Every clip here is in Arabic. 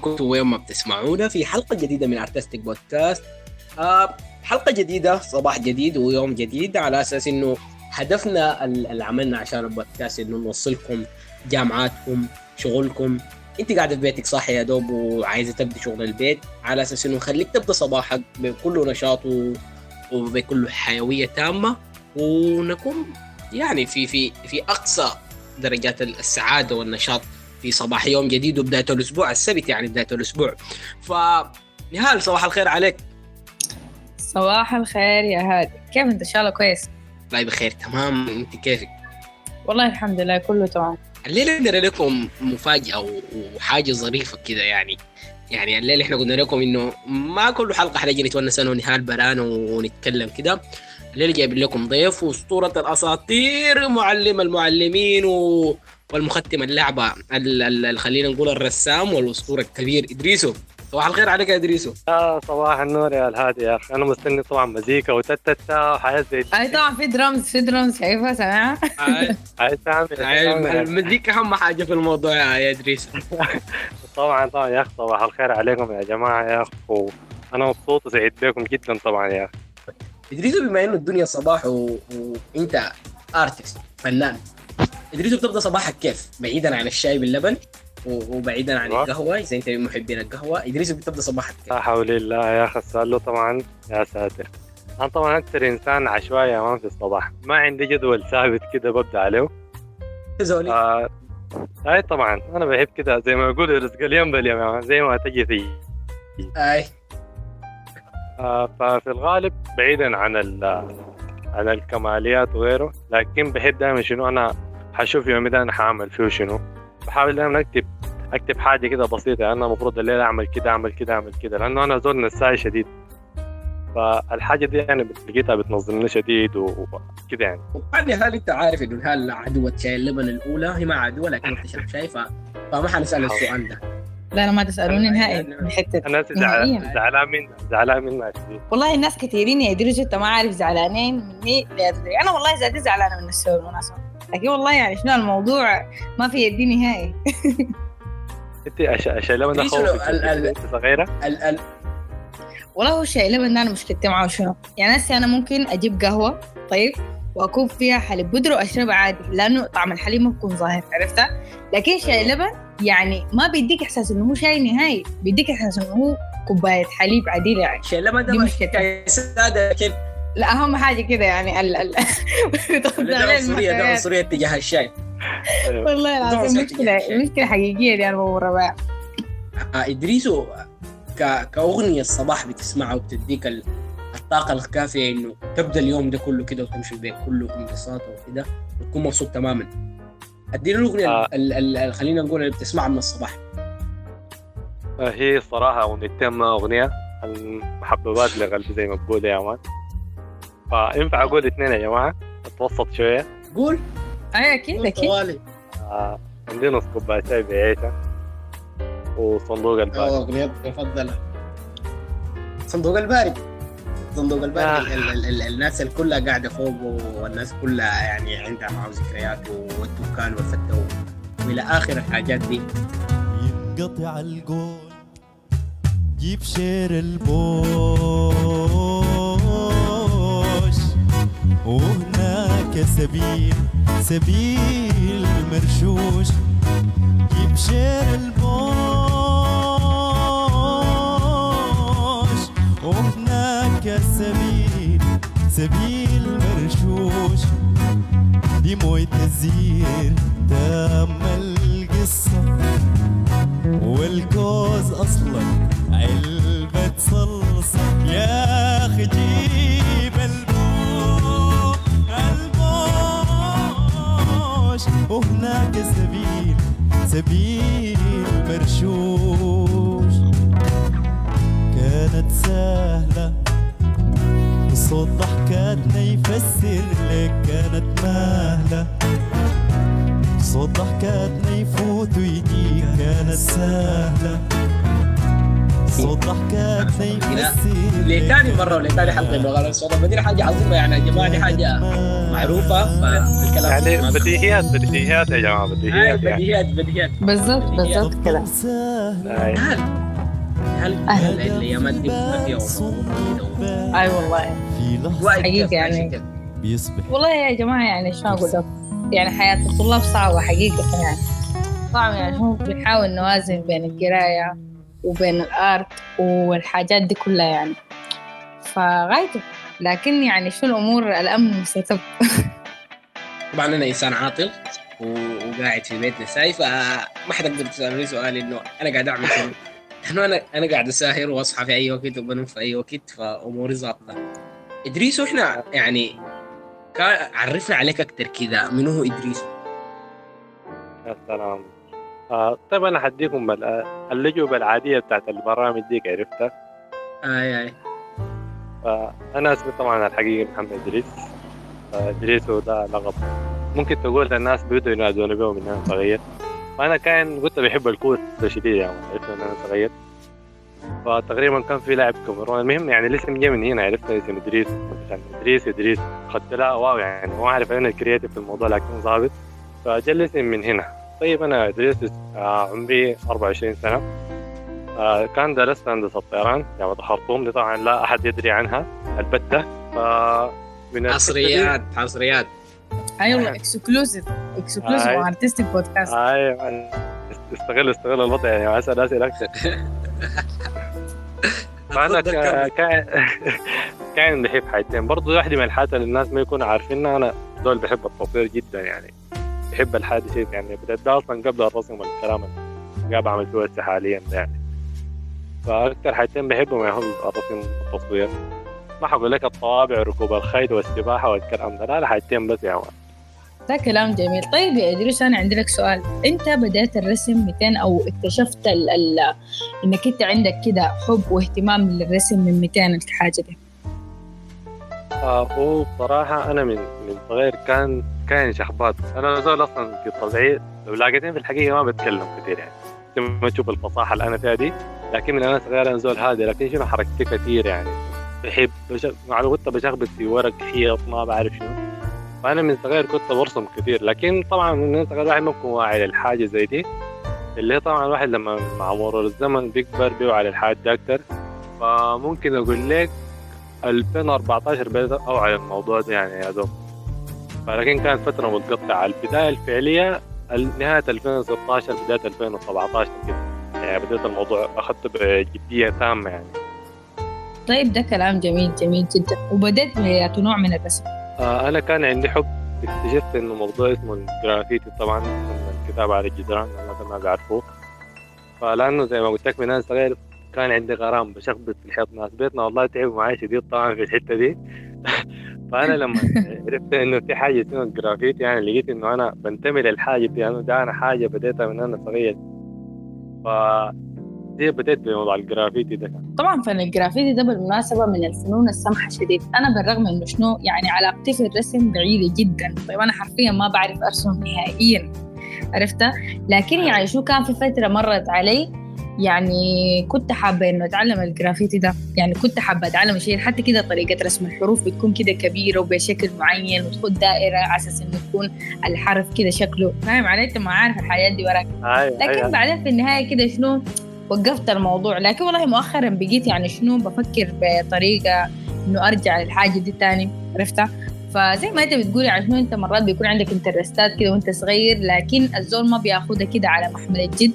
كنتوا وين ما بتسمعونا في حلقة جديدة من ارتستيك بودكاست آه حلقة جديدة صباح جديد ويوم جديد على أساس إنه هدفنا اللي عملنا عشان البودكاست إنه نوصلكم جامعاتكم شغلكم. أنت قاعدة في بيتك صح يا دوب وعايزة تبدأ شغل البيت على أساس إنه نخليك تبدأ صباحك بكل نشاط وبكل حيوية تامة ونكون يعني في في في أقصى درجات السعادة والنشاط في صباح يوم جديد وبداية الأسبوع السبت يعني بداية الأسبوع. ف نهال صباح الخير عليك. صباح الخير يا هادي. كيف أنت؟ إن شاء الله كويس. والله بخير تمام. أنت كيفك؟ والله الحمد لله كله تمام. الليلة عندنا لكم مفاجأة وحاجة ظريفة كده يعني. يعني الليلة إحنا قلنا لكم إنه ما كل حلقة حنجي نتونس أنا ونهال بران ونتكلم كده. الليلة جايبين لكم ضيف وأسطورة الأساطير معلم المعلمين و... والمختم اللعبة خلينا نقول الرسام والأسطورة الكبير إدريسو. صباح الخير عليك يا إدريسو. آه صباح النور يا الهادي يا أخي. أنا مستني طبعا مزيكا وتتتا وحياه زي أي طبعا في درامز في درامز شايفها سامعها؟ أي. سامع المزيكا أهم حاجة في الموضوع يا إدريسو. طبعا طبعا يا أخي صباح الخير عليكم يا جماعة يا أخي. أنا مبسوط وسعيد بكم جدا طبعا يا أخي. إدريسو بما إنه الدنيا صباح و... وأنت artist فنان إدريسو بتبدا صباحك كيف؟ بعيدا عن الشاي باللبن وبعيدا عن القهوة اذا انت من محبين القهوة. ادريس بتبدا صباحك لا حول الله يا أخي السؤال طبعا يا ساتر. أنا طبعا أكثر إنسان عشوائي أمام في الصباح. ما عندي جدول ثابت كده ببدأ عليه. زولي. آه أي طبعا أنا بحب كده زي ما يقولوا رزق اليوم باليوم زي ما تجي في أي. آه ففي الغالب بعيدا عن عن الكماليات وغيره لكن بحب دائما شنو أنا حشوف يومي ده أنا حأعمل فيه شنو. بحاول دائما أكتب أكتب حاجة كده بسيطة أنا المفروض الليلة أعمل كده أعمل كده أعمل كده لأنه أنا زول نساي شديد. فالحاجة دي يعني لقيتها بتنظمني شديد وكده يعني. وبعد هل أنت عارف إنه هل عدوة شاي اللبن الأولى هي ما عدوة لكن أنت شرب شاي فما حنسأل السؤال ده. لا لا ما تسألوني نهائي من حتة الناس زعلان من زعلان منك والله الناس كثيرين يدروا أنت ما عارف زعلانين مني أنا والله زعلانة من السؤال بالمناسبه لكن والله يعني شنو الموضوع؟ ما في يدي نهائي. انت اشياء لبن انت صغيرة؟ والله هو الشاي لبن أنا مشكلتي معه شنو؟ يعني هسه أنا ممكن أجيب قهوة طيب واكون فيها حليب بودرة وأشربها عادي لأنه طعم الحليب ما بيكون ظاهر عرفتها؟ لكن شاي لبن يعني ما بيديك إحساس إنه هو شاي نهائي بيديك إحساس إنه هو كوباية حليب عاديه يعني. شاي لبن ده مشكلتي. سادة كيف؟ لا اهم حاجة كده يعني ال ال ده عنصريه ده عنصريه تجاه الشاي. والله العظيم مشكلة مشكلة حقيقية دي أنا بمر بها إدريسو ك... كأغنية الصباح بتسمعها وبتديك الطاقة الكافية إنه تبدأ اليوم ده كله كده وتمشي البيت كله انبساط وكده وتكون مبسوط تماما. ادينا الأغنية آه. ال... ال... خلينا نقول اللي بتسمعها من الصباح. هي صراحة أغنيتين أغنية. المحببات لقلبي زي ما بقول يا مان فينفع أقول اثنين يا جماعة؟ أتوسط شوية. قول. أي أكيد أكيد. آه عندي نص كوبايه شاي بعيشه وصندوق البارد اغنيتك المفضله صندوق البارد صندوق البارد آه. ال ال الناس الكلها قاعدة فوقه والناس كلها يعني عندها معه ذكريات والدكان والفتة وإلى آخر الحاجات دي. ينقطع القول جيب شير البوش وهناك سبيل سبيل مرشوش. جيب شير البوش. وهناك سبيل سبيل مرشوش. دي موية الزير تم القصة. والكوز أصلا علبة صلصة. يا أخي جيب البو البوش وهناك سبيل سبيل مرشوش. كانت سهلة صوت ضحكاتنا يفسر لك كانت مهلة. صوت ضحكاتنا يفوت ويجيك كانت سهلة. صوت ضحكاتنا يفسر لتاني مرة ولتاني حلقة اللغة الصوت دي حاجة عظيمة يعني يا جماعة دي حاجة معروفة. فالكلام يعني بديهيات بديهيات يا جماعة بديهيات بديهيات بديهيات. بالضبط بالضبط أي. هل هل. الايامات دي بتبقى فيها أي والله. كيف يعني. والله يا جماعة يعني شو أقول لك؟ يعني حياة الطلاب صعبة حقيقة يعني صعب يعني هو بنحاول نوازن بين القراية وبين الآرت والحاجات دي كلها يعني. فغايته. لكن يعني شو الأمور؟ الأمن مستتب طبعا أنا إنسان عاطل وقاعد في بيت نساي فما حتقدر تسالني سؤال إنه أنا قاعد أعمل شنو. لأنه أنا أنا قاعد أساهر وأصحى في أي وقت وبنام في أي وقت فأموري ظابطة. إدريس إحنا يعني عرفنا عليك أكثر كذا من هو إدريس؟ يا سلام آه طيب أنا حديكم بال- اللجوبة العادية بتاعت البرامج ديك عرفتها؟ آي آي. فأنا أسمي طبعا الحقيقي محمد إدريس. آه، إدريس هو ده لقب. ممكن تقول للناس بيبدوا ينادوني به من أنا صغير. فأنا كان كنت بحب الكورة شديد يعني عرفت من أنا صغير. فتقريبا كان في لاعب كاميرون المهم يعني الاسم جاي من هنا عرفت؟ اسم إدريس. عشان إدريس إدريس. أخذت لا واو يعني. ما أعرف أنا ال creative في الموضوع لكن ظابط. فجا الاسم من هنا. طيب أنا إدريس آه، عمري 24 سنة. آه، كان درست هندسة طيران جامعة الخرطوم دي طبعا لا أحد يدري عنها البتة. ف من حصريات حصريات. أي والله exclusive exclusive أي. و artistic podcast أيوه. استغل استغل الوضع يعني أسأل اسئله أكثر. فأنا كائن بحب حاجتين برضه واحدة من الحاجات اللي الناس ما يكونوا عارفينها أنا دول بحب التصوير جدا يعني. بحب الحاجة شيء يعني بدأت ده أصلا قبل الرسم والكلام اللي قاعد بعمل فيه هسه حاليا يعني. فأكثر حاجتين بحبهم يعني هم الرسم والتصوير. ما حقول لك الطوابع ركوب الخيل والسباحة والكلام ده لا لا حاجتين بس يا مان ده كلام جميل. طيب يا إدريس أنا عندي لك سؤال. أنت بدأت الرسم 200 أو اكتشفت ال ال إنك أنت عندك كده حب واهتمام للرسم من 200 الحاجة دي آه هو بصراحة أنا من من صغير كان كان شخباط أنا زول أصلا في طبيعي لو لاقيتني في الحقيقة ما بتكلم كثير يعني. لما تشوف الفصاحة اللي أنا فيها دي لكن من أنا صغير أنا زول هادي لكن شنو حركتي كثير يعني. بحب. مع كنت بشخبط في ورق خيط ما بعرف شنو. فأنا من صغير كنت برسم كثير لكن طبعا من صغير الواحد ما بكون واعي للحاجة زي دي. اللي هي طبعا الواحد لما مع مرور الزمن بيكبر بيوعى للحاجة دي أكتر. فممكن أقول لك 2014 بدأت أوعى الموضوع ده يعني يا دوب. فلكن كانت فترة متقطعة. البداية الفعلية ال- نهاية 2016 بداية 2017 كده. يعني بدأت الموضوع أخذته بجدية تامة يعني. طيب ده كلام جميل جميل جدا. وبدأت بذات نوع من الرسم. آه أنا كان عندي حب. اكتشفت إنه موضوع اسمه الجرافيتي طبعا من الكتابة على الجدران الناس ما بيعرفوه. فلأنه زي ما قلت لك من أنا صغير كان عندي غرام بشخبط في الحيط ناس بيتنا. والله تعبوا معي شديد طبعا في الحتة دي. فأنا لما عرفت إنه في حاجة اسمها الجرافيتي يعني لقيت إنه أنا بنتمي للحاجة دي يعني ده أنا حاجة بديتها من أنا صغير. ف دي بديت بموضوع الجرافيتي ده. طبعا فن الجرافيتي ده بالمناسبة من الفنون السمحة شديد. أنا بالرغم إنه شنو يعني علاقتي في الرسم بعيدة جدا. طيب أنا حرفيا ما بعرف أرسم نهائيا. عرفتها؟ لكن يعني شو كان في فترة مرت علي يعني كنت حابة إنه أتعلم الجرافيتي ده. يعني كنت حابة أتعلم شيء حتى كده طريقة رسم الحروف بتكون كده كبيرة وبشكل معين وتخد دائرة على أساس إنه يكون الحرف كده شكله فاهم علي؟ أنت ما عارف الحاجات دي وراك. أيوة لكن أيوة بعدين في النهاية كده شنو؟ وقفت الموضوع. لكن والله مؤخرا بقيت يعني شنو؟ بفكر بطريقة إنه أرجع للحاجة دي تاني. عرفتها؟ فزي ما أنت بتقولي عشان شنو؟ أنت مرات بيكون عندك انترستات كده وأنت صغير لكن الزول ما بياخدها كده على محمل الجد.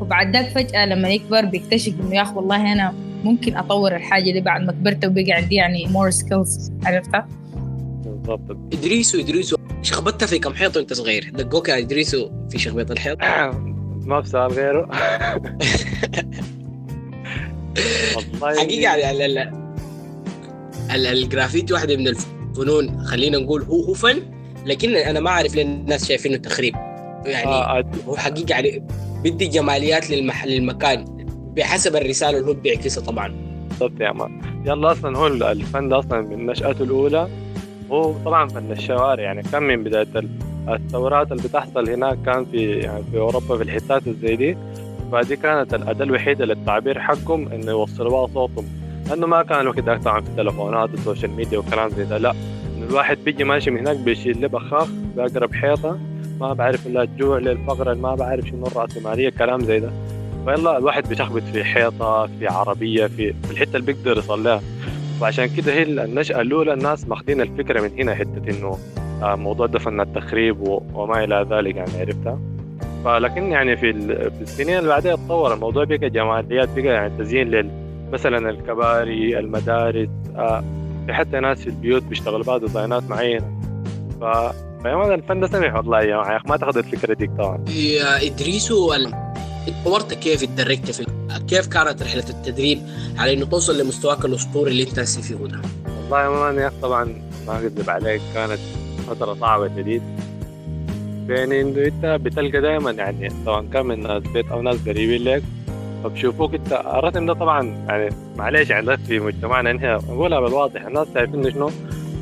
وبعد ذاك فجأة لما يكبر بيكتشف إنه يا أخي والله أنا ممكن أطور الحاجة دي بعد ما كبرت وبقى عندي يعني more skills عرفتها؟ بالضبط. إدريسو إدريسو شخبطت في كم حيط وأنت صغير؟ دقوك يا إدريسو في شخبيط الحيط. ما في سؤال غيره. والله حقيقة يعني ال- ال- الجرافيتي واحدة من الفنون خلينا نقول هو هو فن لكن أنا ما أعرف ليه الناس شايفينه تخريب. يعني آه، أد- هو حقيقة يعني بدي جماليات للمح... للمكان بحسب الرسالة اللي هو بيعكسها طبعا. بالضبط يا مان يلا أصلا هو الفن ده أصلا من نشأته الأولى. هو طبعا فن الشوارع يعني كان من بداية ال- الثورات اللي بتحصل هناك كان في يعني في أوروبا في الحتات زي دي. فدي كانت الأداة الوحيدة للتعبير حقهم إنه يوصلوا صوتهم. لأنه ما كان الوقت ده طبعا في التلفونات وال social media وكلام زي ده لا. الواحد بيجي ماشي من هناك بيشيل له بخاخ باقرب حيطة. ما بعرف إلا الجوع للفقر ما بعرف شنو الراسماليه كلام زي ده. فيلا الواحد بيشخبط في حيطة في عربية في الحتة اللي بيقدر يصل لها وعشان كده هي النشأة الأولى الناس ماخذين الفكرة من هنا حتة إنه آه، موضوع ده فن التخريب وما إلى ذلك يعني عرفتها؟ فلكن يعني في السنين اللي بعدها تطور الموضوع بقى جماليات بقى يعني تزيين لل مثلا الكباري المدارس آه، في حتى ناس في البيوت بيشتغلوا بعض ديزاينات معينة. ف فيا الفن ده سمح والله يا جماعة ما تاخذ الفكرة دي طبعا. يا ادريس ال- اتطورت كيف اتدرجت في كيف كانت رحلة التدريب على إنه توصل لمستواك الأسطوري اللي أنت هسه فيه ده؟ والله يا man يا طبعا ما أكذب عليك كانت فترة صعبة شديد. بين إنه أنت بتلقى دائما يعني سواء كان من ناس بيت أو ناس قريبين لك فبشوفوك أنت الرسم ده طبعا يعني معلش يعني في مجتمعنا إحنا نقولها بالواضح الناس شايفين شنو؟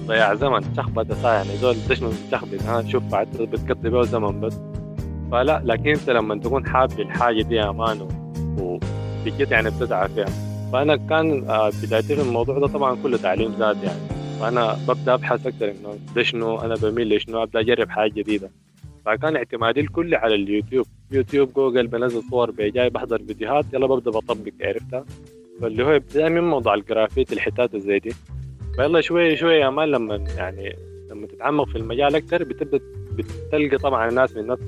ضياع زمن. شخبطة ساعة يعني زول شنو شخبط ها شوف بعد بتقضي بيه زمن بس. فلا لكن انت لما تكون حابب الحاجة دي يا مان وبجد يعني بتسعى فيها. فأنا كان آه، بدايتي في الموضوع ده طبعا كله تعليم ذات يعني. فأنا ببدأ أبحث أكثر إنه شنو أنا بميل لشنو أبدأ أجرب حاجة جديدة. فكان اعتمادي الكلي على اليوتيوب. يوتيوب جوجل بنزل صور بجاي بحضر فيديوهات يلا ببدأ بطبق عرفتها؟ فاللي هو ابتداء من موضوع الجرافيت الحتات زي دي. فيلا شوي شوي يا man لما يعني لما تتعمق في المجال أكثر بتبدأ بتلقى طبعا ناس من نفس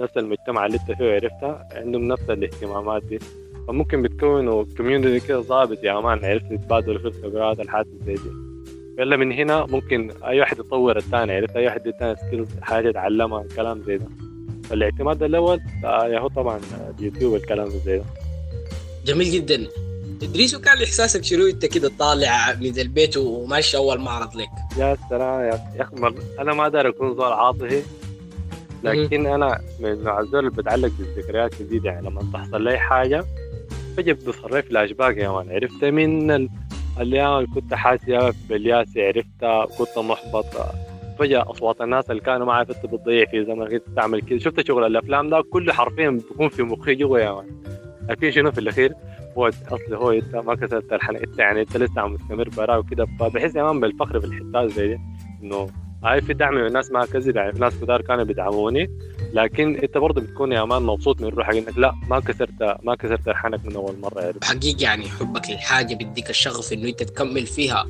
نفس المجتمع اللي أنت فيه عرفتها عندهم نفس الاهتمامات دي. فممكن بتكونوا community كده ظابط يا man عرفت تتبادلوا في الخبرات الحاجات زي دي. يلا من هنا ممكن أي واحد يطور الثاني عرفت؟ أي واحد يدينا skills حاجة يتعلمها كلام زي ده. فالاعتماد الأول آه، يا هو طبعا اليوتيوب الكلام زي ده. جميل جدا. ادريس وكان إحساسك شنو؟ أنت كده طالع من البيت وماشي أول معرض لك. يا سلام يا أخي. أنا ما داري أكون زول عاطفي لكن أنا من نوع الزول اللي بتعلق بالذكريات شديد يعني لما تحصل لي حاجة فجاه بتصير لي فلاش باك يا man. عرفت؟ من ال- الأيام اللي كنت حاسس بالياس عرفتها كنت محبط. فجأة أصوات الناس اللي كانوا معي كنت بتضيع في زمن كنت تعمل كذا شفت شغل الأفلام ده؟ كله حرفيا بيكون في مخي جوا يا مان. لكن شنو في الأخير؟ هو اصلي هو انت ما كسرت الحلقة انت يعني أنت لسه عم مستمر براه وكده. فبحس يا مان بالفخر في الحتات زي دي إنه هاي في دعم من الناس ما كذب يعني ناس كتار كانوا بيدعموني. لكن أنت برضه بتكون يا مان مبسوط من روحك إنك لا ما كسرت ما كسرت الحنك من أول مرة يعني حقيقي يعني حبك للحاجة بيديك الشغف إنه أنت تكمل فيها.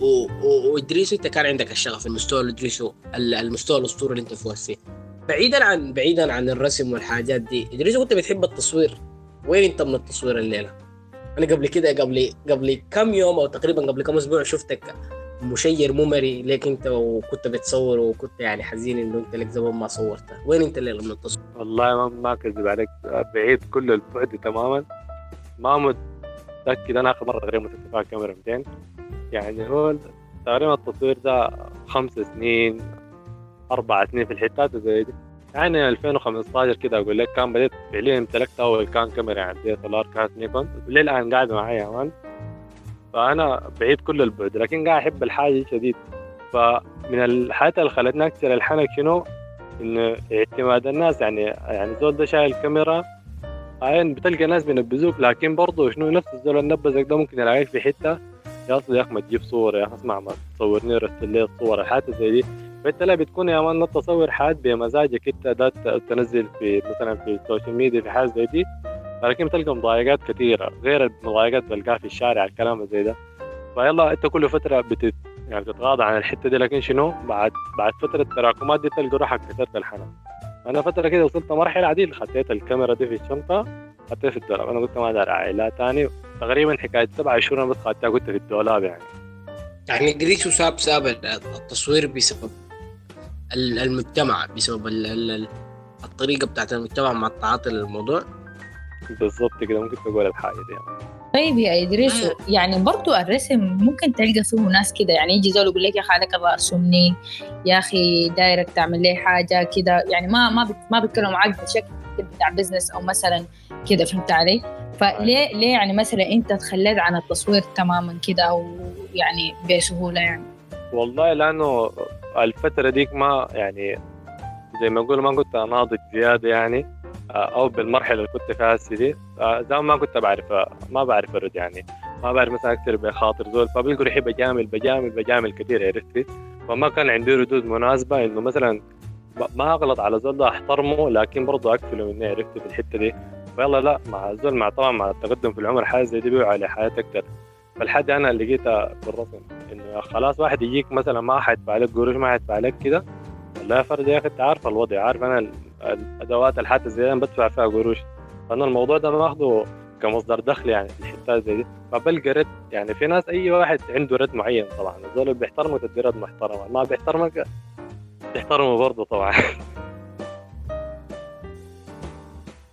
و... و... وادريس أنت كان عندك الشغف المستوى اللي ادريسه ال- المستوى الأسطوري اللي أنت فيه. بعيدا عن بعيدا عن الرسم والحاجات دي ادريس كنت بتحب التصوير؟ وين أنت من التصوير الليلة؟ أنا قبل كده قبل قبل كم يوم أو تقريبا قبل كم أسبوع شفتك مشير ممري ليك أنت وكنت بتصور وكنت يعني حزين إنه أنت لك زمان ما صورته. وين أنت الليلة من التصوير؟ والله ما ما كذب عليك. بعيد كل البعد تماما. ما متأكد أنا آخر مرة تقريبا مسكت كاميرا 200 يعني هو تقريبا التصوير ده خمس سنين أربع سنين في الحتات زي دي. يعني 2015 كده أقول لك كان بديت فعليا امتلكت أول كان كاميرا DSLR كانت نيكون. للان قاعد معايا يا man فأنا بعيد كل البعد لكن قاعد أحب الحاجة شديد. فمن الحاجات اللي خلتني أكسر الحنك شنو؟ انه اعتماد الناس يعني يعني زول ده شايل كاميرا عين بتلقى ناس بينبذوك لكن برضه شنو؟ نفس الزول اللي نبذك ده ممكن يلاقيك في حتة يا اصلي يا أخي ما تجيب صورة يا أخي اسمع ما تصورني ورسل لي الصور الحاجات زي دي. فانت لا بتكون يا man تصور حاجات بمزاجك انت ده تنزل في مثلا في ال social media في حاجة زي دي. لكن بتلقى مضايقات كثيره غير المضايقات بتلقاها في الشارع الكلام زي ده. فيلا انت كل فترة بتت يعني بتتغاضى عن الحتة دي لكن شنو؟ بعد بعد فترة التراكمات دي تلقى روحك كسرت الحنك أنا فترة كده وصلت مرحلة عديل. خطيت الكاميرا دي في الشنطة حطيتها في الدولاب. أنا قلت ما دار عائلة تاني. تقريبا حكاية سبع شهور أنا بس خدتها كنت في الدولاب يعني. يعني ادريس ساب ساب التصوير بسبب المجتمع بسبب ال- ال- ال- الطريقة بتاعت المجتمع مع التعاطي للموضوع بالضبط كده ممكن تقول الحاجة دي يعني. طيب يا إدريس يعني برضو الرسم ممكن تلقى فيه ناس كده يعني يجي زول يقول لك يا أخي عليك الله ارسمني يا أخي دايرك تعمل لي حاجة كده يعني ما ما بت ما بيتكلموا معاك بشكل بتاع بزنس أو مثلا كده فهمت علي؟ فليه ليه يعني مثلا أنت تخليت عن التصوير تماما كده أو يعني بسهولة يعني؟ والله لأنه الفترة ديك ما يعني زي ما أقول ما كنت ناضج زيادة يعني أو بالمرحلة اللي كنت فيها هسه دي زمان ما كنت بعرف ما بعرف أرد يعني ما بعرف مثلا أكثر بخاطر زول فبيلقوا ريحي بجامل بجامل بجامل كثير عرفتي فما كان عندي ردود مناسبة إنه مثلا ما أغلط على زول ده أحترمه لكن برضه أقفله مني عرفت؟ في الحتة دي. فيلا لا مع الزول مع طبعا مع التقدم في العمر حاجة زي دي بيوعى على حياه أكثر فالحد أنا لقيتها بالرسم إنه خلاص واحد يجيك مثلا ما حيدفع لك قروش ما حيدفع لك كده. لا فرد يا أخي أنت عارف الوضع عارف أنا ال- الأدوات الحتى زي أنا بدفع فيها قروش. فأنا الموضوع ده ماخده كمصدر دخل يعني في الحتات زي دي. فبلقى رد يعني في ناس أي واحد عنده رد معين طبعا. الزول اللي بيحترمك تدي رد محترم ما بيحترمك تحترمه برضه طبعا.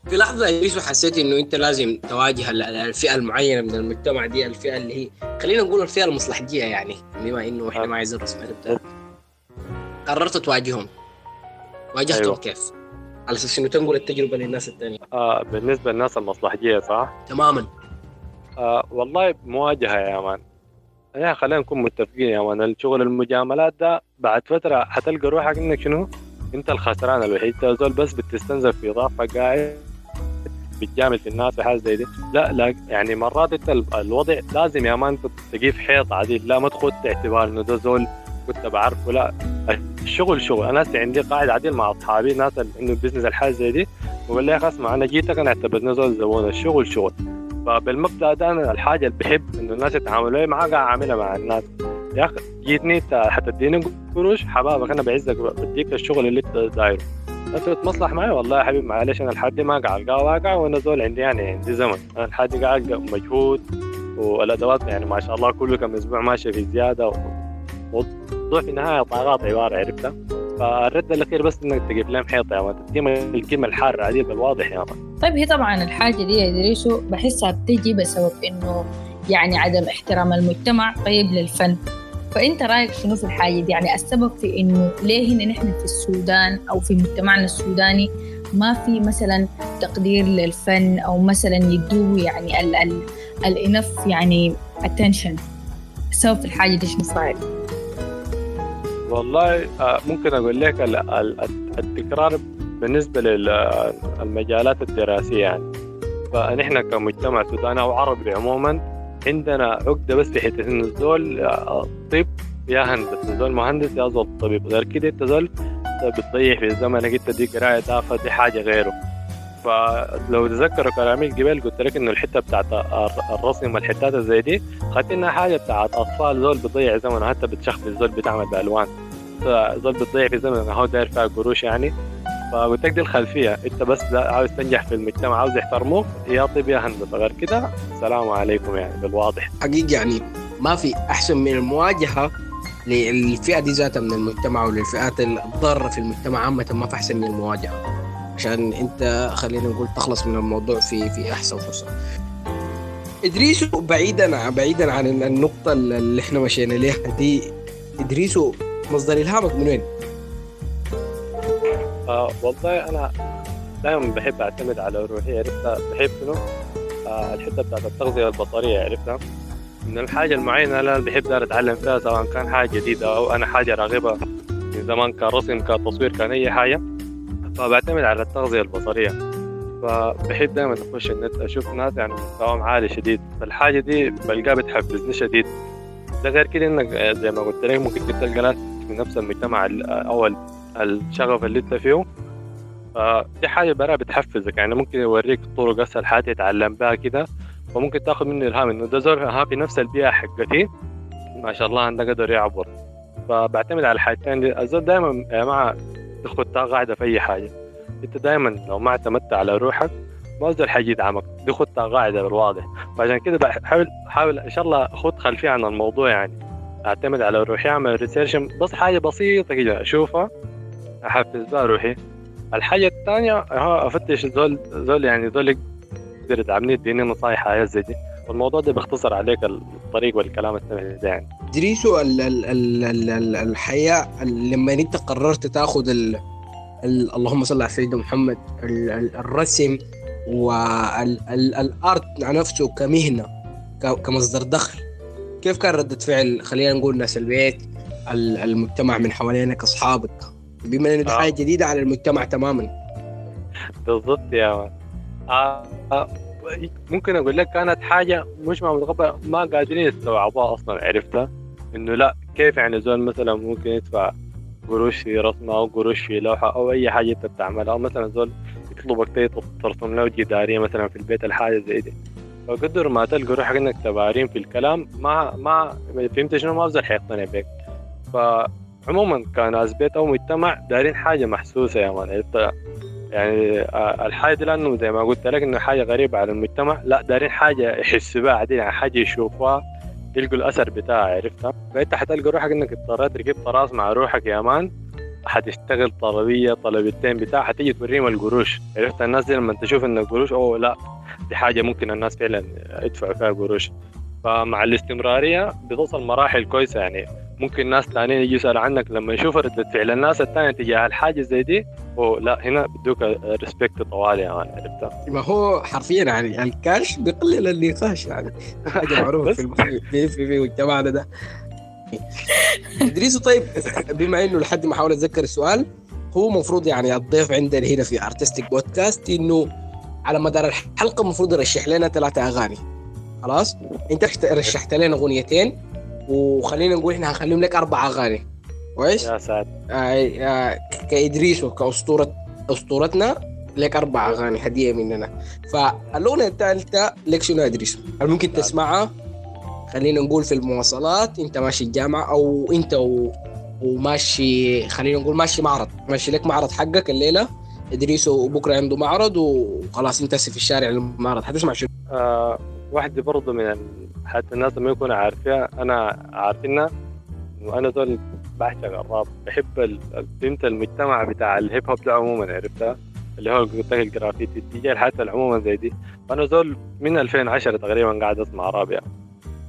في لحظة يا حسيت إنه أنت لازم تواجه ال- الفئة المعينة من المجتمع دي الفئة اللي هي خلينا نقول الفئة المصلحجية يعني بما إنه إحنا. ما عايزين رسم بتاع قررت تواجههم واجهتهم أيوة. كيف؟ على أساس إنه تنقل التجربة للناس الثانية آه بالنسبة للناس المصلحجية صح؟ تماما آه والله مواجهة يا مان يعني خلينا نكون متفقين يا مان الشغل المجاملات ده بعد فترة حتلقى روحك إنك شنو؟ أنت الخسران الوحيد أنت زول بس بتستنزف في ضعفك قاعد بتجامل في الناس حاجة زي دي. لا لا يعني مرات انت ال- الوضع لازم يا مان تجيب حيط عديل لا ما تاخذ اعتبار إنه ده زول كنت بعرفه. لا الشغل شغل. أنا عندي قاعد عديل مع أصحابي ناس اللي عنده بزنس الحاجة زي دي. بقول أخي اسمع أنا جيتك أنا اعتبرني زول زبون. الشغل شغل. فبالمبدا ده أنا الحاجة اللي بحب إنه الناس يتعاملوا معي قاعد اعملها مع الناس. يا أخي جيتني حتديني قروش. حبابك أنا بعزك بديك الشغل اللي أنت دايره. أنت تتمصلح معي؟ والله يا حبيبي معلش أنا الحد ما قاعد القاه واقع وأنا زول عندي يعني عندي زمن. أنا الحد قاعد مجهود والأدوات يعني ما شاء الله كله كم أسبوع ماشيه في زيادة موضوع في النهاية طاقات عبارة عرفتها؟ فالرد الأخير بس إنك تجيب لهم حيط يا مان تديهم الكلمة الحارة دي بالواضح يا مان طيب هي طبعا الحاجة دي يا دريسو بحسها بتجي بسبب إنه يعني عدم احترام المجتمع طيب للفن. فأنت رأيك شنو في الحاجة دي؟ يعني السبب في إنه ليه هنا نحن في السودان أو في مجتمعنا السوداني ما في مثلا تقدير للفن أو مثلا يدوه يعني ال ال الانف يعني attention. السبب في الحاجة دي شنو رأيك؟ والله آه، ممكن أقول لك ال- ال- التكرار بالنسبة للمجالات الدراسية يعني. فنحن كمجتمع سوداني أو عربي عموما عندنا عقدة بس في حتة إنه الزول آه، طب يا هندسه الزول مهندس يا زول طبيب. غير كده أنت زول بتضيع في زمنك أنت دي قراية تاخذ دي حاجة غيره. فلو تذكروا كلامي قبل قلت لك إنه الحتة بتاعت الر- الرسم والحتات زي دي خدت إنها حاجة بتاعت أطفال. زول بتضيع زمنه حتى بتشخبط زول بتعمل بألوان. زول بتضيع في زمن هو داير فيها قروش يعني. فقلت لك دي الخلفية. انت بس عاوز تنجح في المجتمع عاوز يحترموك يا طب يا هندسة. غير كده السلام عليكم يعني بالواضح. حقيقة يعني ما في أحسن من المواجهة للفئة دي ذاتها من المجتمع وللفئات الضارة في المجتمع عامة ما في أحسن من المواجهة. عشان أنت خلينا نقول تخلص من الموضوع في في أحسن فرصة. إدريسو بعيدا بعيدا عن النقطة اللي إحنا مشينا ليها دي. إدريسو مصدر إلهامك من وين؟ آه والله أنا دائما بحب أعتمد على روحي عرفتها بحب شنو؟ آه الحتة بتاعت التغذية البصريه عرفتها من الحاجة المعينة اللي أنا بحب دار أتعلم فيها سواء كان حاجة جديدة أو أنا حاجة راغبة من زمان كرسم كتصوير كان أي حاجة. فبعتمد على التغذية البصريه فبحب دائما أخش النت أشوف ناس يعني مستواهم عالي شديد. فالحاجة دي بلقاها بتحفزني شديد. ده غير كده إنك آه، زي ما قلت لك ممكن تلقى ناس من نفس المجتمع ال- أو ال- الشغف اللي انت فيه. فدي حاجة برا بتحفزك. يعني ممكن يوريك طرق أسهل حاجة تتعلم بها كده وممكن تاخذ منه إلهام إنه ده زول ها في نفس البيئة حقتي. ما شاء الله عنده قدر يعبر. فبعتمد على الحاجتين دي الزول دائما يا جماعة تاخذ قاعدة في أي حاجة. أنت دائما لو ما اعتمدت على روحك ما زول حيجي يدعمك. دي خدتها قاعدة بالواضح. فعشان كده بحاول حاول إن شاء الله خد خلفية عن الموضوع يعني. أعتمد على روحي أعمل ريسيرش بس حاجة بسيطة كده أشوفها. أحفز بها روحي. الحاجة الثانية ها أفتش زول زول يعني زول يقدر يدعمني يديني نصايح حاجات زي دي. والموضوع ده بيختصر عليك الطريق والكلام السمح ده يعني. إدريسو ال ال ال ال ال الحياة لما أنت قررت تاخذ ال ال اللهم صل على سيدنا محمد ال ال الرسم والارت نفسه كمهنة كمصدر دخل. كيف كان ردة فعل؟ خلينا نقول ناس البيت ال- المجتمع من حوالينك أصحابك. بما إنه آه. حاجة جديدة على المجتمع تماما. بالضبط يا مان. آه آه ممكن أقول لك كانت حاجة مش ما متقبلة ما قادرين يستوعبوها أصلا عرفتها؟ إنه لا كيف يعني زول مثلا ممكن يدفع قروش في رسمة أو قروش في لوحة أو أي حاجة أنت بتعملها أو مثلا زول يطلبك ترسم له جدارية مثلا في البيت الحاجة زي دي. فقدر ما تلقى روحك إنك تبارين في الكلام ما ما فهمت شنو؟ ما بزول حيقتنع بك فعموما كناس بيت أو مجتمع دارين حاجة محسوسة يا مان. يعني آه، الحاجة دي لأنه زي ما قلت لك إنه حاجة غريبة على المجتمع. لا دارين حاجة يحسوا بها عادي يعني حاجة يشوفوها يلقوا الأثر بتاعها عرفتها؟ فانت حتلقى روحك إنك اضطريت ركبت راس مع روحك يا مان. حتشتغل طلبية طلبيتين بتاع حتيجي توريهم القروش. عرفت؟ الناس دي لما تشوف إن القروش أوه لا دي حاجة ممكن الناس فعلا يدفعوا فيها قروش. فمع الاستمرارية بتوصل مراحل كويسة يعني. ممكن ناس ثانيين يجي يسالوا عنك لما يشوفوا ردة فعل. الناس الثانية تجاه الحاجة زي دي اوه لا هنا بدوك respect طوالي يا man عرفتها؟ ما هو حرفيا يعني الكاش بيقلل النقاش يعني. حاجة معروفة بس. في في في, في مجتمعنا ده. إدريسو طيب بما إنه لحد ما احاول أتذكر السؤال هو المفروض يعني الضيف عندنا هنا في Artistic Podcast إنه على مدار الحلقة المفروض يرشح لنا ثلاثة أغاني. خلاص؟ أنت رشحت لنا أغنيتين. وخلينا نقول إحنا هنخليهم لك أربع أغاني. كويس؟ يا ساتر. آه، آه، كإدريسو كأسطورة أسطورتنا لك أربع أغاني هدية مننا. فالأغنية الثالثة لك شنو؟ هل ممكن تسمعها؟ خلينا نقول في المواصلات أنت ماشي الجامعة أو أنت و... وماشي خلينا نقول ماشي معرض. ماشي لك معرض حقك الليلة. إدريسو بكرة عنده معرض وخلاص هسه في الشارع المعرض حتسمع شنو؟ آه واحدة برضه من. حتى الناس ما يكونوا عارفينها أنا عارفينها وأنا زول بعشق الراب. بحب فهمت المجتمع بتاع ال hip hop ده عموما عرفتها؟ اللي هو قلت لك الجرافيتي الدي جي الحاجات عموما زي دي. فأنا زول من 2010 تقريبا قاعد أسمع راب يعني.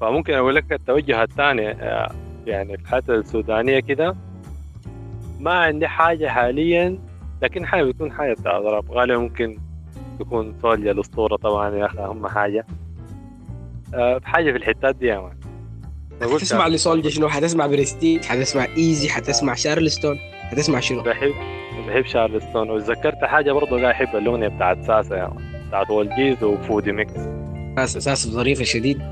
فممكن أقول لك التوجه الثاني آه، يعني في الحياة السودانية كده. ما عندي حاجة حاليا لكن حاجة بتكون حاجة بتاع راب غالبا ممكن تكون سوليا الأسطورة طبعا يا أخي أهم حاجة. آه، حاجة في الحتات دي يا مان. حتسمع لسولجا شنو؟ حتسمع برستيج؟ حتسمع إيزي؟ حتسمع شارلستون؟ حتسمع شنو؟ بحب بحب شارلستون. وتذكرت حاجة برضه قاعد أحب؟ الأغنية بتاعت ساسا يا مان. بتاعت والجيز وفودي ميكس. أساس أساس ظريفة شديد.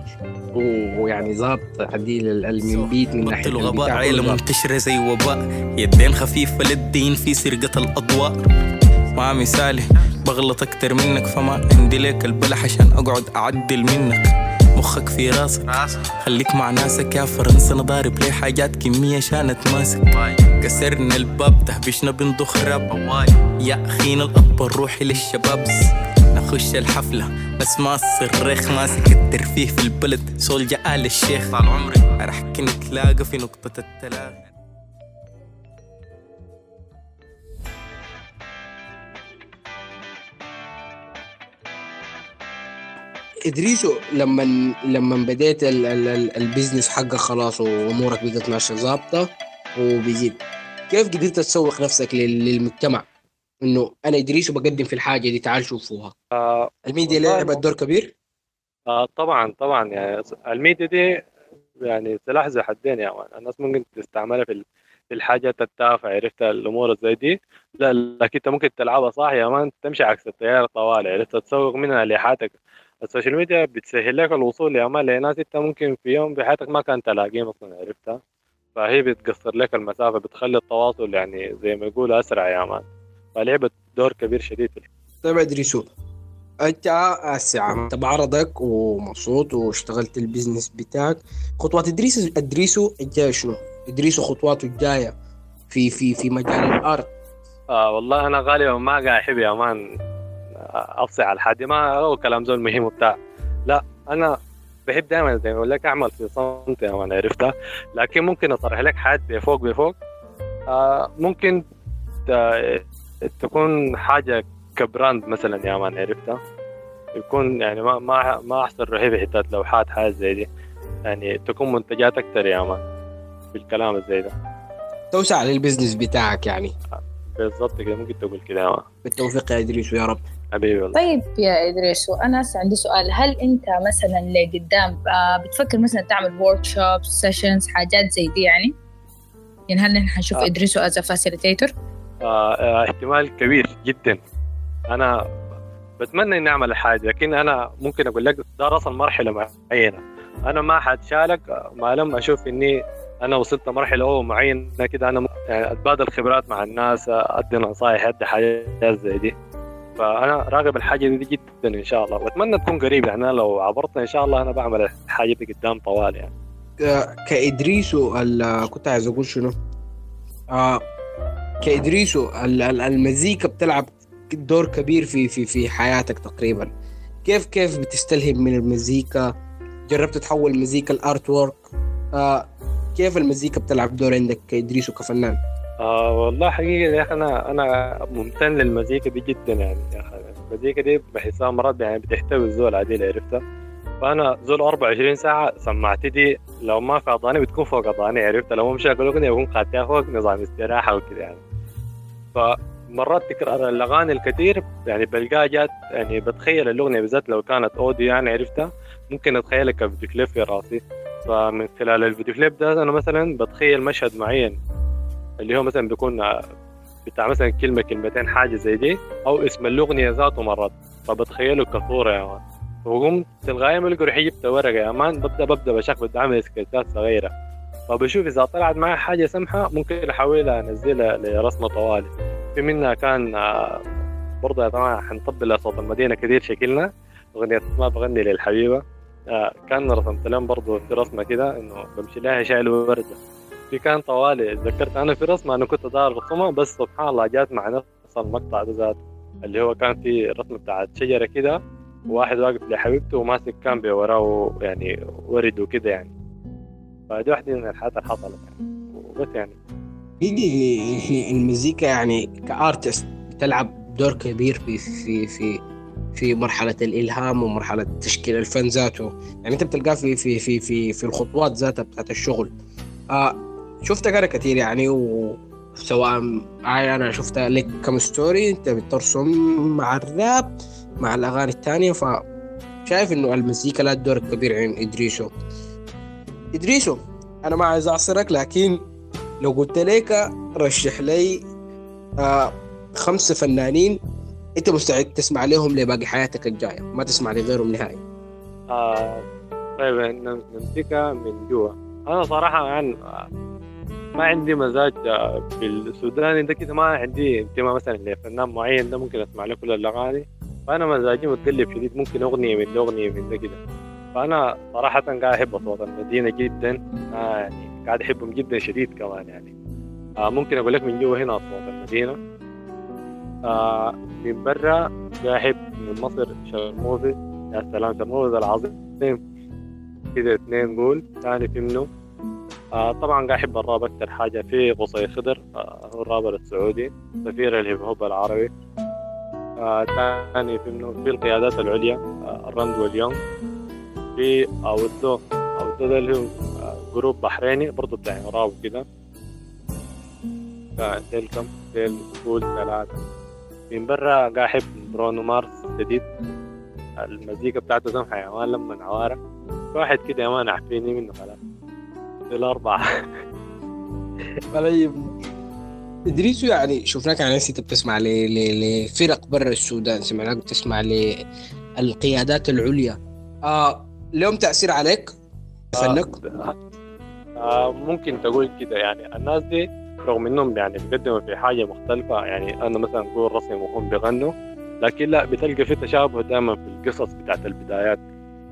ويعني ظابط هدي المنبيت من ناحية بطل غباء البتاع عيلة كله ظابط. منتشرة زي وباء. يدين خفيفة للدين في سرقة الأضواء. ما مثالي بغلط أكتر منك فما عندي لك البلح عشان أقعد أعدل منك. مخك في راسك. خليك مع ناسك يا فرنسا أنا ضارب لي حاجات كمية عشان أتماسك. كسرنا الباب تهبشنا بنضخ راب. يا أخينا الأكبر روحي للشباب. نخش الحفلة بس ما الصريخ. ماسك الترفيه في البلد سول جاء الشيخ طال عمري. راح نتلاقى في نقطة التلاقي. إدريسو لما لما بديت ال- ال- ال- البيزنس حقك خلاص وأمورك بدأت ماشية ظابطة وبيزيد. كيف قدرت تسوق نفسك لل- للمجتمع؟ إنه أنا إدريسو بقدم في الحاجة دي تعال شوفوها. آه الميديا لعبت دور كبير؟ آه طبعا طبعا. يعني الميديا دي يعني سلاح ذو حدين يا man الناس ممكن تستعملها في في الحاجات التافهة عرفت الأمور زي دي. لا لكن أنت ممكن تلعبها صح يا man تمشي عكس التيار طوالي عرفت تسوق منها لحياتك. ال social media بتسهل لك الوصول يا man لناس أنت ممكن في يوم بحياتك ما كان تلاقيهم أصلا عرفتها؟ فهي بتقصر لك المسافة بتخلي التواصل يعني زي ما يقولوا أسرع يا man. فلعبت دور كبير شديد؟ في طيب ادريسو أنت هسه عملت معرضك ومبسوط واشتغلت ال business بتاعك. خطوات ادريسو أدريسو الجايه شنو؟ أدريسو خطواته الجاية في في في مجال ال art؟ آه والله أنا غالبا ما قاعد أحب يا man. افصح على حد ما هو كلام زول مهم وبتاع. لا أنا بحب دائما زي ما بقول لك أعمل في صمت يا man عرفتها؟ لكن ممكن أطرح لك حاجات بفوق بفوق. آه ممكن تكون حاجة ك brand مثلا يا man عرفتها؟ يكون يعني ما ما ما احسن روحي في حتات لوحات حاجة زي دي. يعني تكون منتجات أكثر يا man في الكلام زي ده. توسع لل business بتاعك يعني. بالضبط كده ممكن تقول كده بالتوفيق يا ادريسو يا رب حبيبي والله طيب يا إدريس وأنا هسه عندي سؤال هل أنت مثلا لقدام آه، بتفكر مثلا تعمل workshop sessions حاجات زي دي يعني؟ يعني هل نحن حنشوف آه. إدريسو as facilitator؟ آه آه، احتمال كبير جدا أنا بتمنى إني أعمل حاجة لكن أنا ممكن أقول لك ده اصل مرحله معينة أنا ما حتشارك ما لما أشوف إني أنا وصلت مرحله أوه معينه كده أنا يعني أتبادل خبرات مع الناس أدي نصائح أدي حاجات زي دي فأنا راغب الحاجة دي جدا إن شاء الله وأتمنى تكون قريب يعني لو عبرت إن شاء الله أنا بعمل الحاجة دي قدام طوال يعني ك- كإدريسو ال- كنت عايز أقول شنو؟ آه ال- المزيكا بتلعب دور كبير في في في حياتك تقريبا كيف كيف بتستلهم من المزيكا؟ جربت تحول مزيكا ل artwork؟ آه كيف المزيكا بتلعب دور عندك كإدريسو كفنان؟ آه والله حقيقة يا أخي أنا أنا ممتن للمزيكا دي جدا يعني يا أخي. المزيكا دي بحسها مرات يعني بتحتوي الزول عديل عرفتها فأنا زول 24 ساعة سماعتي دي لو ما في أضاني بتكون فوق أضاني عرفتها لو ما مشغل أغنية بكون قاعدتها فوق نظام استراحة وكده يعني. فمرات تكرار الأغاني الكثير يعني بلقاها جات يعني بتخيل الأغنية بالذات لو كانت audio يعني عرفتها؟ ممكن أتخيلها كفيديو كليب في راسي. فمن خلال الفيديو. كليب ده أنا مثلا بتخيل مشهد معين اللي هو مثلا بيكون بتاع مثلا كلمة كلمتين حاجة زي دي أو اسم الاغنيه ذاته مرات فبتخيله كصوره يا مان وقمت تلقائيا بلقى روحي جبت ورقة. يا مان ببدا ببدأ بشكل بدي اعمل سكتشات صغيرة. فبشوف إذا طلعت معي حاجة سمحة ممكن احولها أنزلها لرسمة طوالي. في منها كان آه، برضه يا جماعة حنطبل صوت المدينة كثير شكلنا. أغنية ما بغني للحبيبة. آه، كان رسمت لهم برضه في رسمة كده إنه بمشي لها شايل وردة. في كان طوالي ذكرت أنا في رسمة أنا كنت دار ارسمها بس سبحان الله جات مع نفس المقطع ده اللي هو كان في رسمة بتاعت شجرة كده وواحد واقف لحبيبته وماسك كان وراه يعني ورد وكده يعني. فدي واحدة من الحاجات اللي حصلت يعني. وبس يعني. يعني المزيكا يعني كأرتست بتلعب دور كبير في في في في مرحلة الإلهام ومرحلة تشكيل الفن ذاته. يعني أنت بتلقاه في في في في في الخطوات ذاتها بتاعت الشغل. آه شفتك أنا كثير يعني وسواء معي أنا شفتها لك كم ستوري أنت بترسم مع الراب مع الأغاني الثانية فشايف إنه المزيكا لها دور كبير عند إدريسو. إدريسو أنا ما عايز أعصرك لكن لو قلت لك رشح لي آه خمسة فنانين انت مستعد تسمع لهم لباقي حياتك الجاية. ما تسمع لغيرهم نهائي. آه طيب نم- نمسكها من جوا. أنا صراحة يعني ما عندي مزاج آه، في السوداني ده كده ما عندي انتماء مثلا لفنان معين ده ممكن أسمع له كل الأغاني. فأنا مزاجي متقلب شديد ممكن أغنية من اغنيه من ده كده. فأنا صراحة قاعد أحب أصوات المدينة جدا. آه يعني قاعد أحبهم جدا شديد كمان يعني. آه ممكن أقول لك من جوا هنا أصوات المدينة. آه من برا قاعد احب من مصر شرموفي يا سلام شرموفي العظيم. كده اثنين قول ثاني في منه. آه طبعا قاعد احب الراب أكثر حاجة في قصي خضر آه هو الرابر السعودي سفير الهيب هوب العربي. آه ثاني في منه في القيادات العليا آه الرند واليونغ في أودو أودو ده اللي هو آه جروب بحريني برضه بتاع راب وكده. آه ديل كم ديل قول ثلاثة. من برا قاعد احب برونو مارس جديد. المزيكا بتاعته سمحة يا مان لما عوارة. واحد كده يا مان عفيني منه خلاص. دول أربعة طيب ادريسو يعني شفناك على نفسي انت بتسمع ل- ل- لفرق برا السودان سمعناك بتسمع للقيادات العليا. آه لهم تأثير عليك؟ فنك؟ آه ممكن تقول كده يعني. الناس دي رغم إنهم يعني بيقدموا في حاجة مختلفة يعني أنا مثلا أقول رسم وهم بيغنوا لكن لا بتلقى في تشابه دائما في القصص بتاعت البدايات.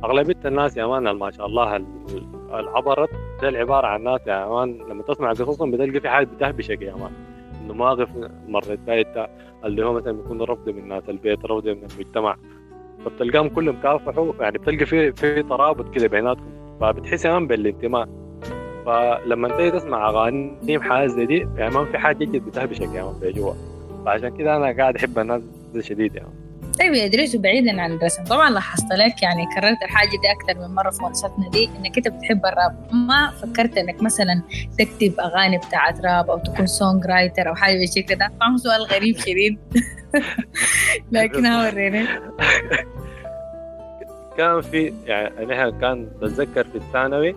أغلبية الناس يا مان ما شاء الله ال- العبرت ده العبارة عن ناس يا man لما تسمع قصصهم بتلقى في حاجة بتهبشك يا man إنه مواقف مرت بايتة اللي هو مثلا بيكون رفض من ناس البيت رفض من المجتمع. فبتلقاهم كلهم كافحوا يعني بتلقى في في ترابط كده بيناتهم. فبتحس يا man بالانتماء. فلما انت تسمع اغانيهم حاجة زي دي يعني ما في حاجة جد بتهبشك man في جوا فعشان كده أنا قاعد أحب الناس دي شديد يعني. طيب يا ادريس بعيدا عن الرسم طبعا لاحظت لك يعني كررت الحاجة دي أكثر من مرة في منصتنا دي إنك أنت بتحب الراب. ما فكرت إنك مثلا تكتب أغاني بتاعت راب أو تكون songwriter أو حاجة بالشكل كده؟ طبعا سؤال غريب شديد. لكن وريني كان في يعني نحن كان بتذكر في الثانوي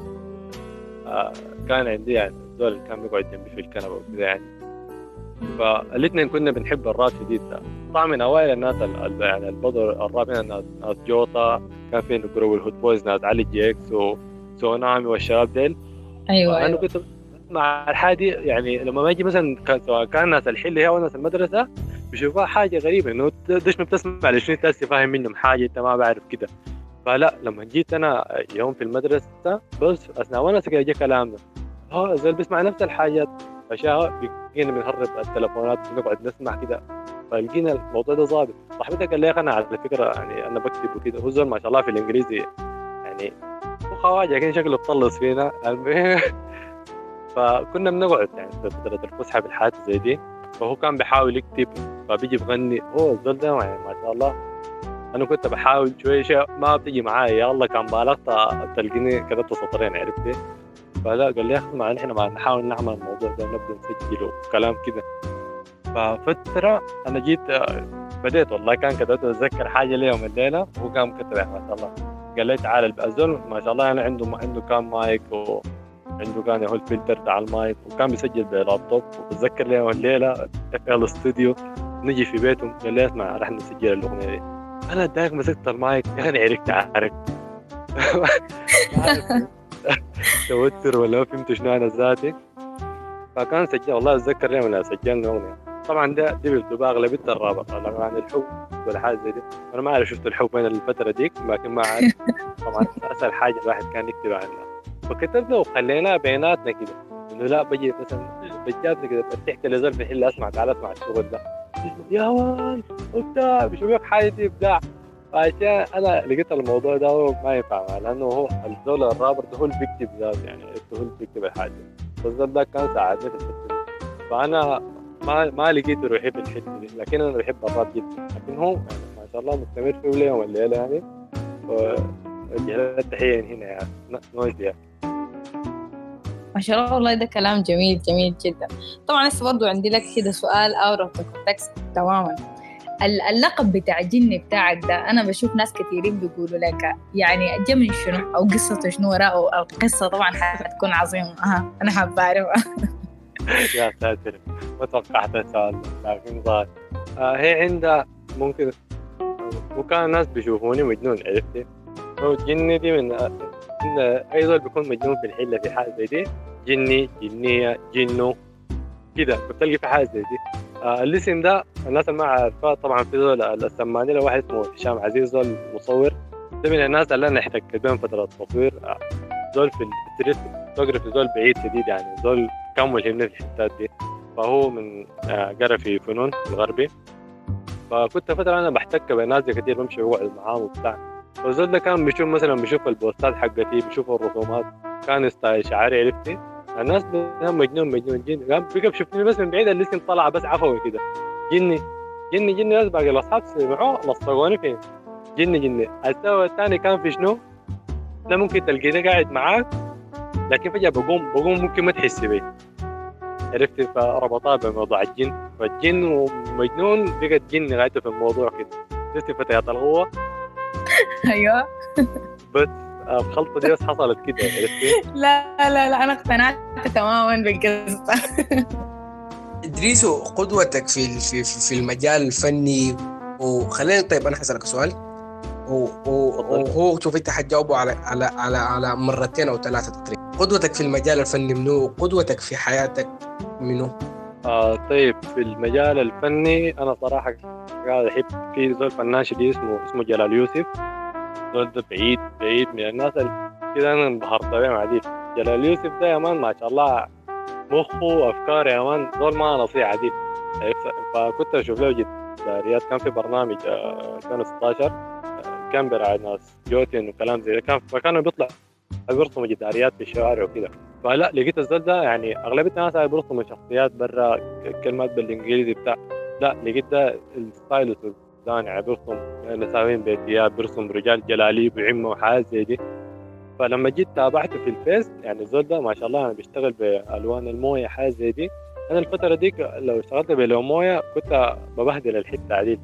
كان عندي يعني الزول اللي كان بيقعد جنبي في الكنبة وكذا يعني. فالاثنين كنا بنحب الراب شديد ده. طبعا من أوائل الناس ال- ال- يعني البدوا الراب هنا ناس ناس جوطا كان في جروب الهوت بويز ناس علي جي إكس وسونامي والشباب ديل. أيوه أنا أيوه. كنت مع الحادي يعني لما ما يجي مثلا كان- سواء كان ناس الحل هي أو ناس المدرسة بيشوفوها حاجة غريبة إنه دش ما بتسمع لشنو انت فاهم منهم حاجة أنت ما بعرف كده. فلا لما جيت أنا يوم في المدرسة بس أثناء وأنا جا كلام ده ها زول بيسمع نفس الحاجات. اشياء بقينا بنهرب التلفونات بنقعد نسمع كده. فلقينا الموضوع ده ظابط. صاحبتي قال لي أنا على فكرة يعني أنا بكتب وكده. هو ما شاء الله في الإنجليزي يعني هو خواجه كان شكله بطلص فينا. فكنا بنقعد يعني في فترة الفسحة الحياة زي دي. فهو كان بيحاول يكتب فبيجي بغني. هو الزول ده يعني ما شاء الله أنا كنت بحاول شوية شيء ما بتجي معايا يلا كان بالغت تلقيني كتبت سطرين عرفت فلا قال لي يا ما نحن ما نحاول نعمل الموضوع ده نبدأ نسجل وكلام كده. ففترة أنا جيت بديت والله كان كتبت أتذكر حاجة ليوم الليلة وهو قام كتب ما شاء الله. قال لي تعال الزول ما شاء الله يعني عنده عنده كان مايك وعنده كان هو الفلتر تاع المايك وكان بيسجل بلابتوب وبتذكر لي الليلة في الاستوديو نجي في بيتهم قال لي اسمع رح نسجل الأغنية دي. أنا دايق مسكت المايك. يا أخي عرفت عارف توتر ولا ما فهمت شنو أنا ذاتي. فكان سجل والله أتذكر يوم اللي سجلنا اغنيه طبعا ده دي بتبقى أغلبيتها الرابط عن الحب ولا حاجة زي دي. أنا ما أعرف شفت الحب وين الفترة ديك لكن ما اعرف طبعا أسهل حاجة الواحد كان يكتب عنها. فكتبنا وخليناها بيناتنا كده. إنه لا بجي مثلا بجاتنا كده تحكي لزول في حل أسمع تعال أسمع الشغل ده. يا مان وبتاع بيشوفك دي ابداع فعشان أنا لقيت الموضوع ده ما ينفع لأنه هو الزول الرابط هو اللي بيكتب ذات يعني هو اللي بيكتب الحاجة. فالزول ده كان ساعدني في الحتة دي. فأنا ما ما لقيت روحي في الحتة دي لكن أنا بحب الراب جدا. لكن هو يعني ما شاء الله مستمر فيه اليوم والليلة يعني. وجه التحيه من هنا يعني. noise يعني. ما شاء الله والله ده كلام جميل جميل جدا. طبعا هسه برضو عندي لك كده سؤال out of context تماما. ال- اللقب بتاع جني بتاعك ده أنا بشوف ناس كثيرين بيقولوا لك يعني جا من شنو؟ أو قصته شنو وراءه القصة طبعا حتكون عظيمة. أها أنا حابة أعرفها. يا ساتر ما توقعت السؤال لكن ظاهر. آه هي عندها ممكن وكان الناس بيشوفوني مجنون عرفتي؟ هو جني دي من إن اي زول بيكون مجنون في الحله في حاجة زي دي. جني جنية جنو كده. بتلقي في حاجة زي دي. آه الاسم ده الناس اللي ما عارفاه. طبعا في زول السماني له واحد اسمه هشام عزيز زول مصور. ده من الناس اللي أنا احتكت بهم فترة تصوير آه، زول في ال street photography زول بعيد شديد يعني. زول كان ملهمني في الحتات دي. فهو من آه، قرأ في فنون الغربي. فكنت فترة أنا بحتك بناس كثير بمشي بقعد معاهم وبتاع. فالزول ده كان بيشوف مثلا بيشوف ال posts ات حقتي بيشوف الرسومات. كان style شعري عرفتي؟ الناس بتنام مجنون مجنون جن قام بقى بشوفني بس من بعيد الاسم طلع بس عفوي كده. جني جني جني. ناس باقي الأصحاب سمعوه لصقوني فين جني جني. السبب الثاني كان في شنو؟ لا ممكن تلقيني قاعد معاك لكن فجأة بقوم بقوم ممكن ما تحس بي. عرفت فربطها بموضوع الجن. فالجن ومجنون بقت جن غايته في الموضوع كده. شفت فتيات الغوة أيوه. بس آه، الخلطة دي بس حصلت كده عرفتي لا لا لا أنا اقتنعت تماما بالقصة. إدريسو قدوتك في في في المجال الفني وخلينا طيب أنا حسألك سؤال. وهو شوف أنت حتجاوبه على على على على مرتين أو ثلاثة تقريبا. قدوتك في المجال الفني منو؟ قدوتك في حياتك منو؟ آه طيب في المجال الفني أنا صراحة قاعد احب في زول فنان شديد اسمه اسمه جلال يوسف زول ده بعيد بعيد من الناس كده أنا انبهرت بهم عديد جلال يوسف ده يا مان ما شاء الله مخه وافكاره يا مان زول ما نصيحه عديد فكنت أشوف له جداريات كان في برنامج آه، 2016 آه، كان برعاية ناس جوتين وكلام زي كان فكانوا بيطلع بيرسموا جداريات في الشوارع وكده فلا لقيت الزول ده يعني اغلبيه الناس بيرسموا شخصيات برا كلمات بالانجليزي بتاع لا لقيت ده ال style يعني بيرسم نساوين بيتيات بيرسم رجال جلاليب وعمة وحاجات زي دي. فلما جيت تابعته في الفيس يعني الزول ده ما شاء الله أنا بيشتغل بألوان الموية حاجة زي دي. أنا الفترة ديك لو اشتغلت بلون مويه كنت ببهدل الحتة عديد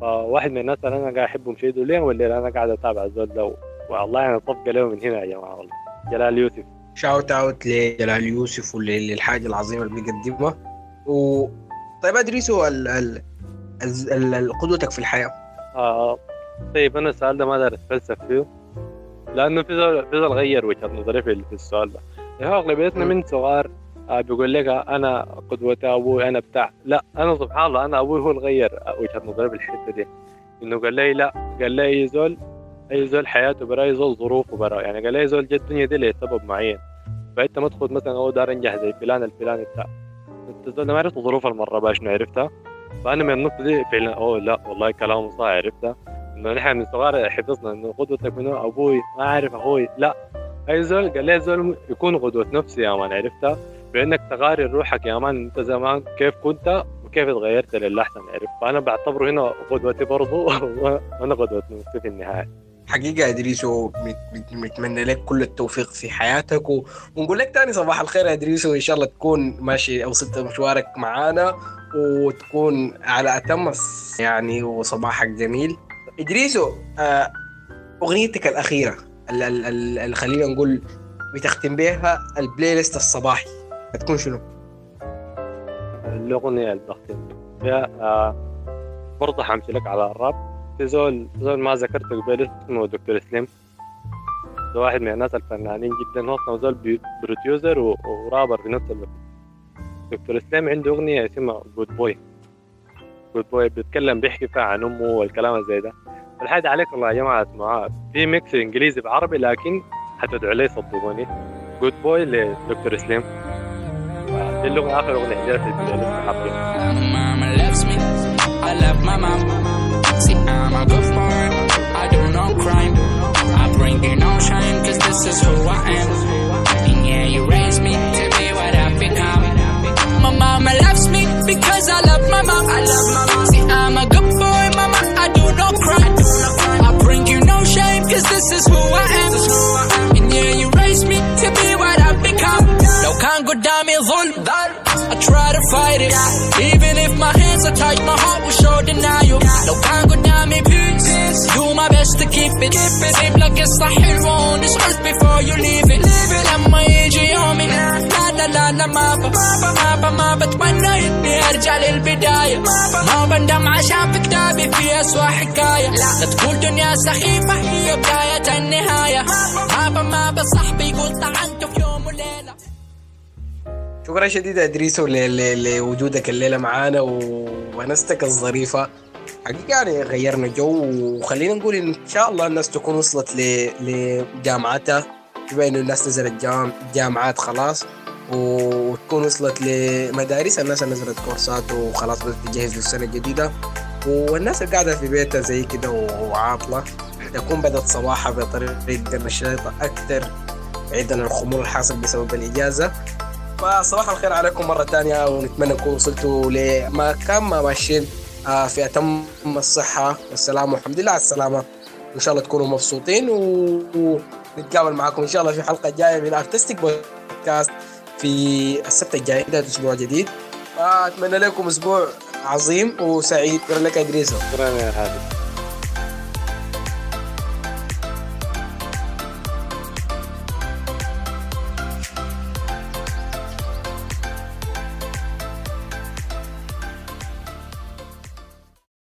فواحد من الناس اللي أنا قاعد أحبهم شديد ليه والليله أنا قاعد أتابع الزول ده والله يعني صفقه له من هنا يا جماعة والله. جلال يوسف. shout out لجلال يوسف وللحاجه العظيمه اللي بيقدمها و طيب ادريسو ال... ال... ال... ال... ال- قدوتك في الحياة؟ آه طيب أنا السؤال ده ما دار أتفلسف فيه لأنه في زول في زول غير وجهة نظري في في السؤال ده. هو أغلبيتنا من صغار آه، بيقول لك أنا قدوتي أبوي أنا بتاع. لا أنا سبحان الله أنا أبوي هو اللي غير وجهة نظري بالحته دي. إنه قال لي لا قال لي أي زول أي زول حياته برا أي زول ظروفه برا. يعني قال لي زول جت الدنيا دي لسبب معين. فأنت ما تاخذ مثلا أو دار أنجح زي فلان الفلاني بتاع. ما عرفت ظروف المرة بقى شنو عرفتها. فأنا من النقطة دي فعلا أوه لا والله كلامه صح عرفتها. إنه نحن من صغار حفظنا إنه قدوتك منو أبوي ما عارف أخوي لا. أي زول قال لي زول يكون قدوة نفسي يا مان عرفتها؟ بأنك تغاري روحك يا مان أنت زمان كيف كنت وكيف تغيرت للاحسن عرفت؟ فأنا بعتبره هنا قدوتي برضه وأنا قدوة نفسي في النهاية. حقيقة يا إدريسو بنتمنى لك كل التوفيق في حياتك. ونقول لك تاني صباح الخير يا إدريسو إن شاء الله تكون ماشي وصلت مشوارك معانا وتكون على الص- يعني وصباحك جميل إدريسو آه، أغنيتك الأخيرة ال- ال- ال- اللي خلينا نقول بتختم بها ال playlist الصباحي هتكون شنو؟ الأغنية اللي بختم فيها آه برضه حمشي لك على الراب زول زول ما ذكرته قبل اسمه دكتور سليم. ده واحد من الناس الفنانين جدا. هو زول و- ورابر في نفس الوقت. دكتور سليم عنده أغنية اسمها Good Boy Good Boy بيتكلم بيحكي فيها عن أمه والكلام زي ده. فالحاجة عليك والله يا جماعة اسمعوها في mix إنجليزي بعربي لكن حتدعوا لي صدقوني. Good Boy لدكتور سليم. دي اللغة آخر عندنا في ال playlist حاطين I'm a good boy, I do no crime. I bring you no shame, cause this is who I am. And yeah, you raised me to be what I've become. My mama loves me because I love my mom. I love my mom. See, I'm a good boy, mama, I do no crime. I bring you no shame, cause this is who I am. And yeah, you raised me to be what I've become. لو كان قدامي ظلم I try to fight it Even if my hands are tight My heart will show denial لو كان best to keep it سيب لك الصح حلوة on this earth before you leave it. لما يجي يومي لا لا لا لا ما ب ما ب ما بتمنى اني ارجع للبداية ما بندم عشان في كتابي في اسوأ حكاية لا تقول دنيا سخيفة هي بداية النهاية ما ب ما ب صاحبي يقول طعنته في يوم وليلة شكرا شديد ادريسو ل- ل- لوجودك الليلة معانا وونستك الظريفة. حقيقة يعني غيرنا جو وخلينا نقول إن شاء الله الناس تكون وصلت لجامعتها. بما إنه الناس نزلت جام جامعات خلاص وتكون وصلت لمدارس. الناس نزلت كورسات وخلاص بدأت تجهز للسنة الجديدة. والناس اللي قاعدة في بيتها زي كده وعاطلة تكون بدأت صباحها بطريقة نشيطة أكثر بعيدا عن الخمول الحاصل بسبب الإجازة. فصباح الخير عليكم مرة تانية ونتمنى تكونوا وصلتوا لمكان ما ماشيين. في أتم الصحة. والسلامة والحمد لله على السلامة. وإن شاء الله تكونوا مبسوطين ونتقابل معكم إن شاء الله في حلقة جاية من أرتستيك بودكاست في السبت الجاي بداية أسبوع جديد. فأتمنى لكم أسبوع عظيم وسعيد. شكرا لك يا إدريسو شكرا يا هادي.